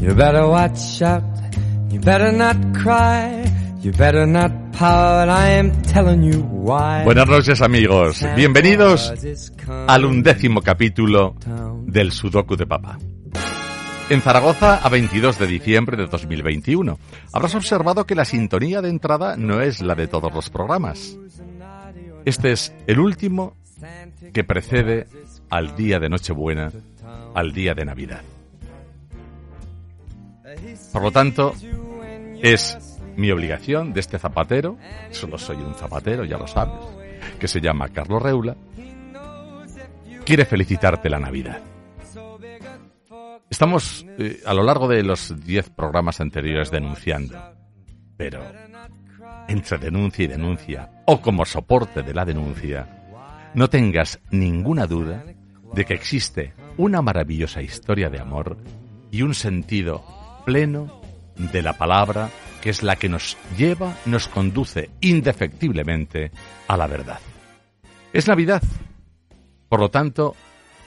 You better watch out. You better not cry. You better not pout. I am telling you why. Buenas noches amigos, bienvenidos al undécimo capítulo del Sudoku de Papá. En Zaragoza, a 22 de diciembre de 2021. Habrás observado que la sintonía de entrada no es la de todos los programas. Este es el último que precede al día de Nochebuena, al día de Navidad. Por lo tanto, es mi obligación de este zapatero, solo soy un zapatero, ya lo sabes, que se llama Carlos Reula, quiere felicitarte la Navidad. Estamos eh, a lo largo de los diez programas anteriores denunciando, pero entre denuncia y denuncia, o como soporte de la denuncia, no tengas ninguna duda de que existe una maravillosa historia de amor y un sentido pleno de la palabra que es la que nos lleva, nos conduce indefectiblemente a la verdad. Es Navidad, por lo tanto,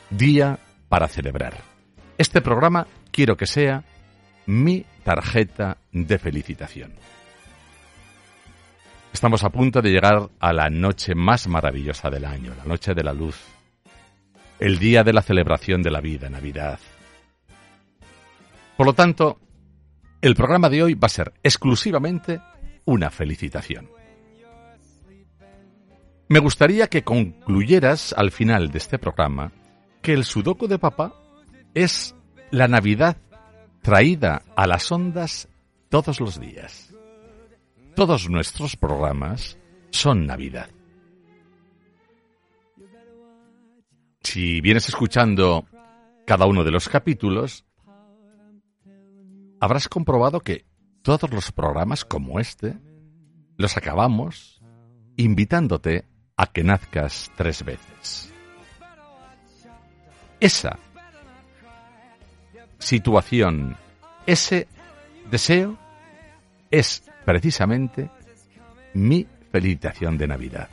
día para celebrar. Este programa quiero que sea mi tarjeta de felicitación. Estamos a punto de llegar a la noche más maravillosa del año, la noche de la luz, el día de la celebración de la vida, Navidad. Por lo tanto, el programa de hoy va a ser exclusivamente una felicitación. Me gustaría que concluyeras al final de este programa que el Sudoku de Papá es la Navidad traída a las ondas todos los días. Todos nuestros programas son Navidad. Si vienes escuchando cada uno de los capítulos, habrás comprobado que todos los programas como este los acabamos invitándote a que nazcas tres veces. Esa situación, ese deseo es precisamente mi felicitación de Navidad.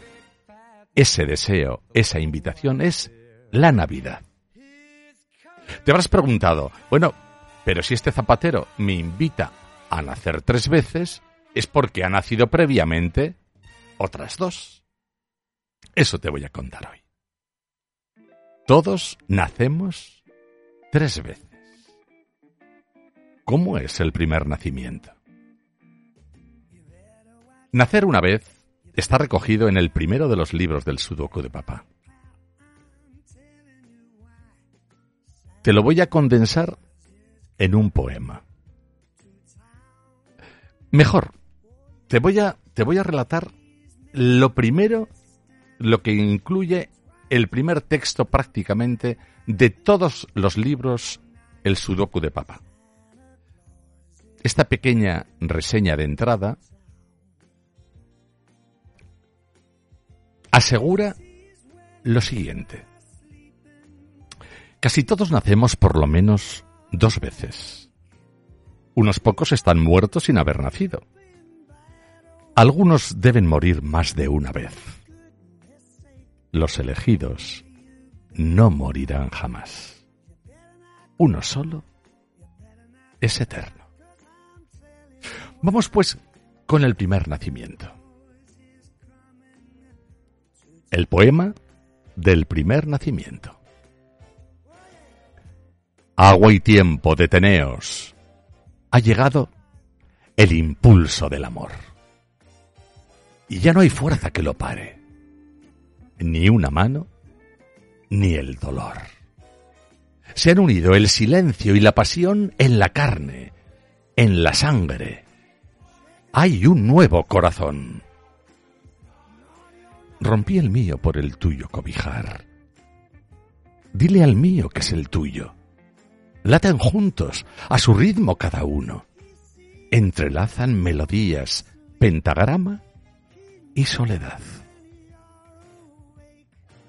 Ese deseo, esa invitación es la Navidad. Te habrás preguntado, bueno, pero si este zapatero me invita a nacer tres veces, es porque ha nacido previamente otras dos. Eso te voy a contar hoy. Todos nacemos tres veces. ¿Cómo es el primer nacimiento? Nacer una vez está recogido en el primero de los libros del Sudoku de papá. Te lo voy a condensar en un poema. Mejor, te voy a, te voy a relatar lo primero, lo que incluye el primer texto prácticamente de todos los libros El Sudoku de Papa. Esta pequeña reseña de entrada asegura lo siguiente. Casi todos nacemos por lo menos dos veces. Unos pocos están muertos sin haber nacido. Algunos deben morir más de una vez. Los elegidos no morirán jamás. Uno solo es eterno. Vamos pues con el primer nacimiento. El poema del primer nacimiento. Agua y tiempo, deteneos. Ha llegado el impulso del amor. Y ya no hay fuerza que lo pare. Ni una mano, ni el dolor. Se han unido el silencio y la pasión en la carne, en la sangre. Hay un nuevo corazón. Rompí el mío por el tuyo cobijar. Dile al mío que es el tuyo Laten juntos, a su ritmo cada uno. Entrelazan melodías, pentagrama y soledad.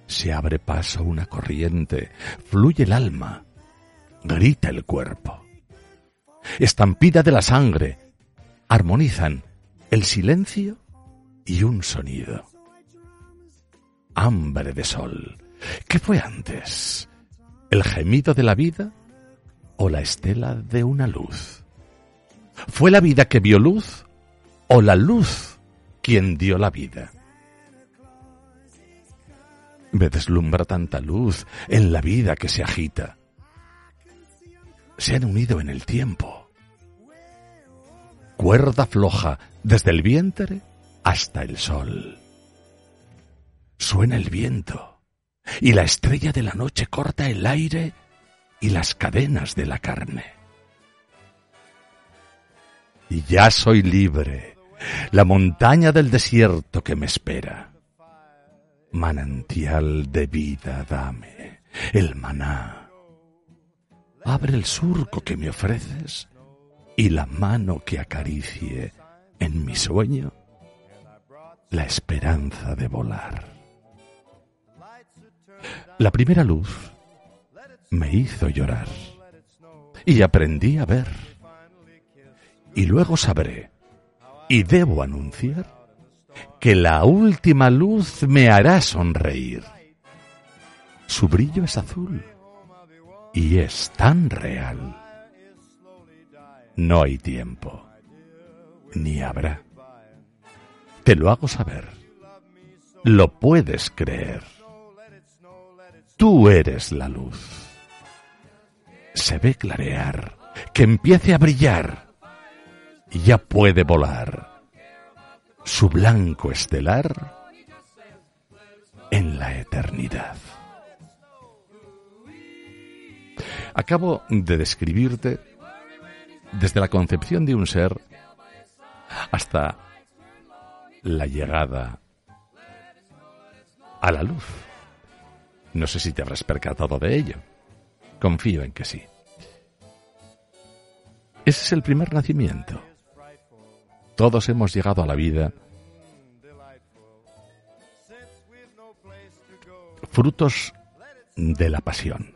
Se abre paso una corriente, fluye el alma, grita el cuerpo. Estampida de la sangre, armonizan el silencio y un sonido. Hambre de sol. ¿Qué fue antes? ¿El gemido de la vida o la estela de una luz? ¿Fue la vida que vio luz o la luz quien dio la vida? Me deslumbra tanta luz en la vida que se agita. Se han unido en el tiempo. Cuerda floja desde el vientre hasta el sol. Suena el viento y la estrella de la noche corta el aire y las cadenas de la carne. Y ya soy libre, la montaña del desierto que me espera. Manantial de vida dame, el maná. Abre el surco que me ofreces y la mano que acaricie en mi sueño la esperanza de volar. La primera luz me hizo llorar y aprendí a ver. Y luego sabré y debo anunciar que la última luz me hará sonreír. Su brillo es azul y es tan real. No hay tiempo, ni habrá. Te lo hago saber. Lo puedes creer. Tú eres la luz. Se ve clarear, que empiece a brillar y ya puede volar. Su blanco estelar en la eternidad. Acabo de describirte desde la concepción de un ser hasta la llegada a la luz. No sé si te habrás percatado de ello. Confío en que sí. Ese es el primer nacimiento. Todos hemos llegado a la vida frutos de la pasión.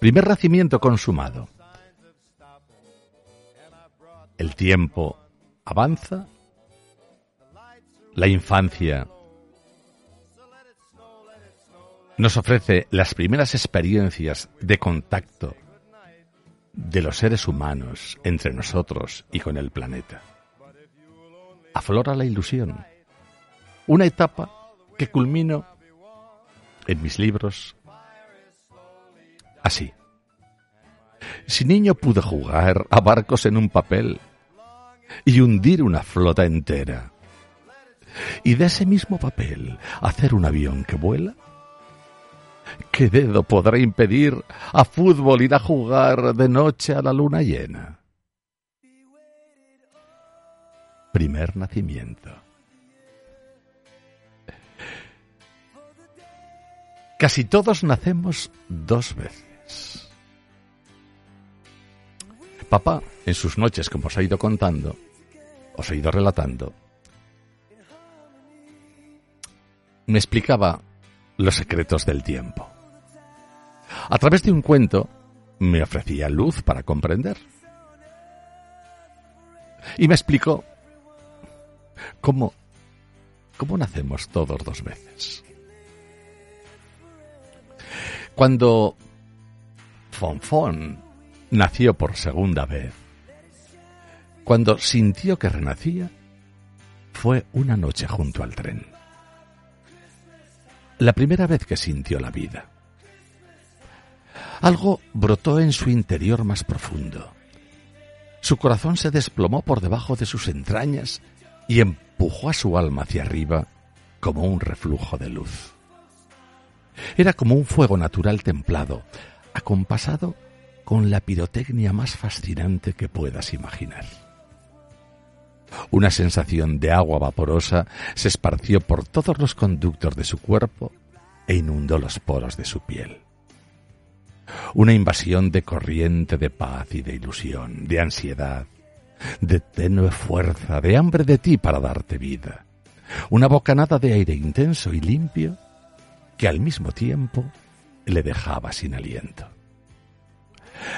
Primer nacimiento consumado. El tiempo avanza, la infancia nos ofrece las primeras experiencias de contacto de los seres humanos entre nosotros y con el planeta. Aflora la ilusión, una etapa que culmino en mis libros así. Si niño pude jugar a barcos en un papel y hundir una flota entera, y de ese mismo papel hacer un avión que vuela, ¿Qué dedo podrá impedir a fútbol ir a jugar de noche a la luna llena? Primer nacimiento. Casi todos nacemos dos veces. Papá, en sus noches, como os he ido contando, os he ido relatando, me explicaba los secretos del tiempo. A través de un cuento me ofrecía luz para comprender. Y me explicó cómo, cómo nacemos todos dos veces. Cuando Fonfon nació por segunda vez, cuando sintió que renacía, fue una noche junto al tren la primera vez que sintió la vida. Algo brotó en su interior más profundo. Su corazón se desplomó por debajo de sus entrañas y empujó a su alma hacia arriba como un reflujo de luz. Era como un fuego natural templado, acompasado con la pirotecnia más fascinante que puedas imaginar. Una sensación de agua vaporosa se esparció por todos los conductos de su cuerpo e inundó los poros de su piel. Una invasión de corriente de paz y de ilusión, de ansiedad, de tenue fuerza, de hambre de ti para darte vida. Una bocanada de aire intenso y limpio que al mismo tiempo le dejaba sin aliento.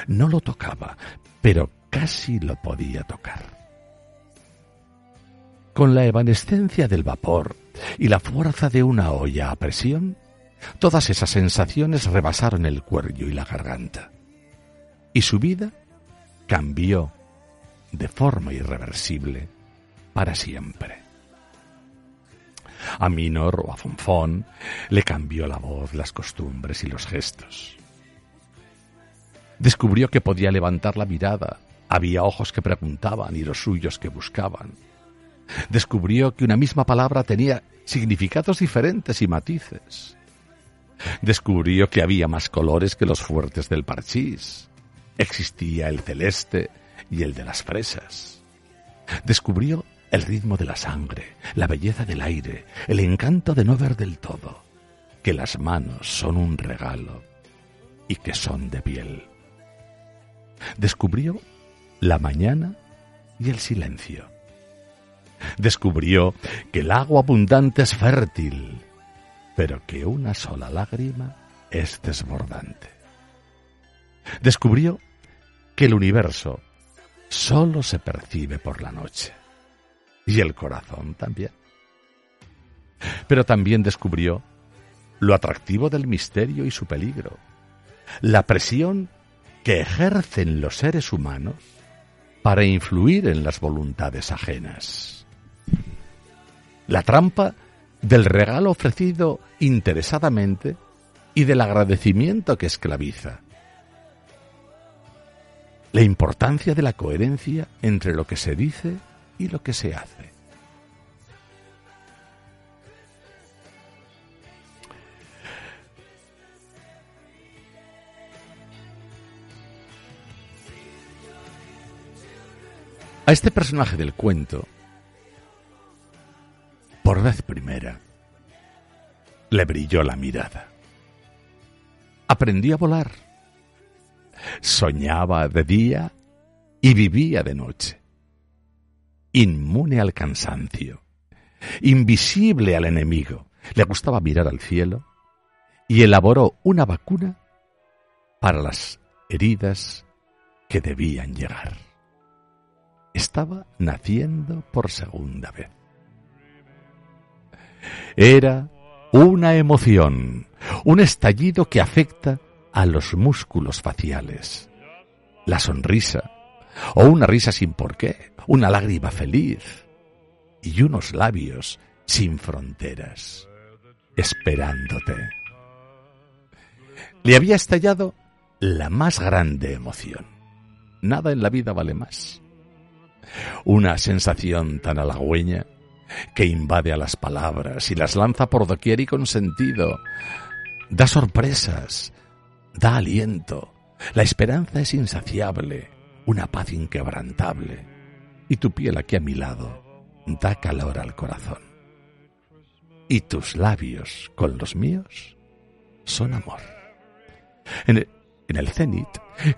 No lo tocaba, pero casi lo podía tocar con la evanescencia del vapor y la fuerza de una olla a presión, todas esas sensaciones rebasaron el cuello y la garganta. y su vida cambió de forma irreversible para siempre. A Minor o a Fonfón le cambió la voz, las costumbres y los gestos. Descubrió que podía levantar la mirada, había ojos que preguntaban y los suyos que buscaban. Descubrió que una misma palabra tenía significados diferentes y matices. Descubrió que había más colores que los fuertes del parchís. Existía el celeste y el de las fresas. Descubrió el ritmo de la sangre, la belleza del aire, el encanto de no ver del todo, que las manos son un regalo y que son de piel. Descubrió la mañana y el silencio. Descubrió que el agua abundante es fértil, pero que una sola lágrima es desbordante. Descubrió que el universo solo se percibe por la noche y el corazón también. Pero también descubrió lo atractivo del misterio y su peligro, la presión que ejercen los seres humanos para influir en las voluntades ajenas. La trampa del regalo ofrecido interesadamente y del agradecimiento que esclaviza. La importancia de la coherencia entre lo que se dice y lo que se hace. A este personaje del cuento, le brilló la mirada. Aprendió a volar. Soñaba de día y vivía de noche. Inmune al cansancio, invisible al enemigo, le gustaba mirar al cielo y elaboró una vacuna para las heridas que debían llegar estaba naciendo por segunda vez. Era una emoción, un estallido que afecta a los músculos faciales. La sonrisa, o una risa sin porqué, una lágrima feliz y unos labios sin fronteras, esperándote. Le había estallado la más grande emoción. Nada en la vida vale más una sensación tan halagüeña que invade a las palabras y las lanza por doquier y con sentido. Da sorpresas, da aliento. La esperanza es insaciable, una paz inquebrantable. Y tu piel aquí a mi lado da calor al corazón. Y tus labios con los míos son amor. En el, en el cenit,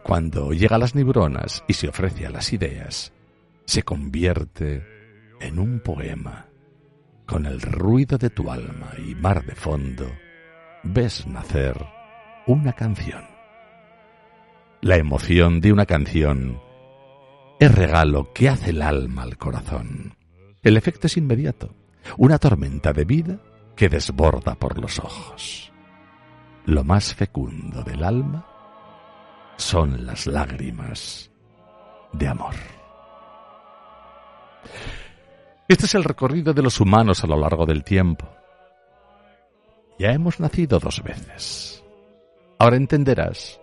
cuando llega a las neuronas y se ofrece a las ideas, se convierte en un poema. Con el ruido de tu alma y mar de fondo, ves nacer una canción. La emoción de una canción es regalo que hace el alma al corazón. El efecto es inmediato, una tormenta de vida que desborda por los ojos. Lo más fecundo del alma son las lágrimas de amor. Este es el recorrido de los humanos a lo largo del tiempo. Ya hemos nacido dos veces. Ahora entenderás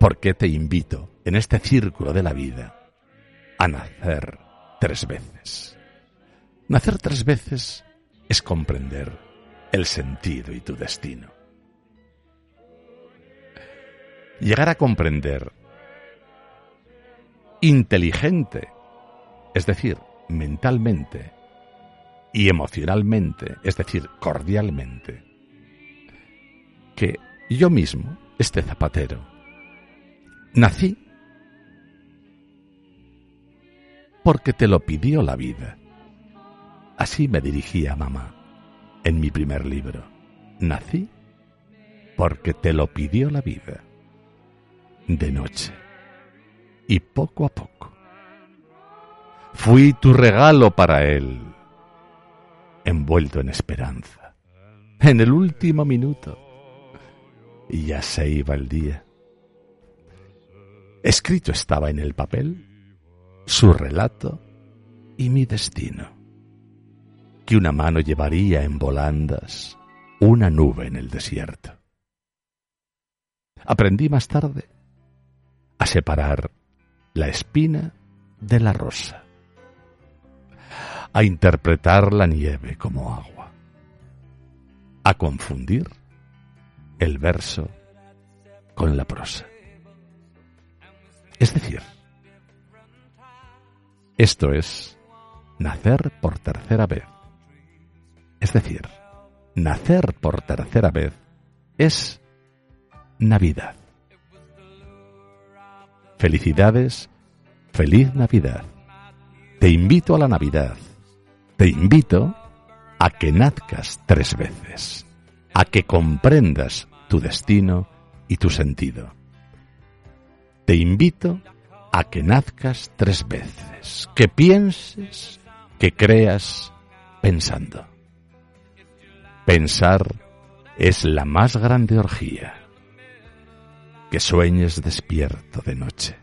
por qué te invito en este círculo de la vida a nacer tres veces. Nacer tres veces es comprender el sentido y tu destino. Llegar a comprender inteligente es decir, mentalmente y emocionalmente, es decir, cordialmente, que yo mismo, este zapatero, nací porque te lo pidió la vida. Así me dirigía mamá en mi primer libro. Nací porque te lo pidió la vida. De noche. Y poco a poco Fui tu regalo para él, envuelto en esperanza, en el último minuto, y ya se iba el día. Escrito estaba en el papel su relato y mi destino, que una mano llevaría en volandas una nube en el desierto. Aprendí más tarde a separar la espina de la rosa, a interpretar la nieve como agua, a confundir el verso con la prosa. Es decir, esto es nacer por tercera vez. Es decir, nacer por tercera vez es Navidad. Felicidades, feliz Navidad. Te invito a la Navidad. Te invito a que nazcas tres veces, a que comprendas tu destino y tu sentido. Te invito a que nazcas tres veces, que pienses, que creas pensando. Pensar es la más grande orgía. Que sueñes despierto de noche.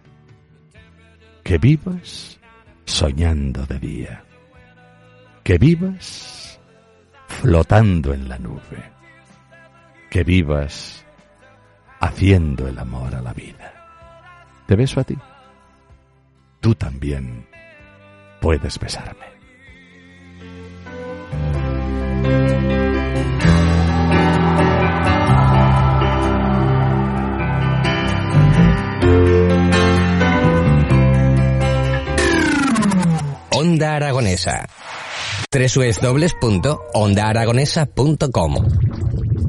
Que vivas soñando de día. Que vivas flotando en la nube. Que vivas haciendo el amor a la vida. Te beso a ti. Tú también puedes besarme. Onda Aragonesa. www.ondaaragonesa.com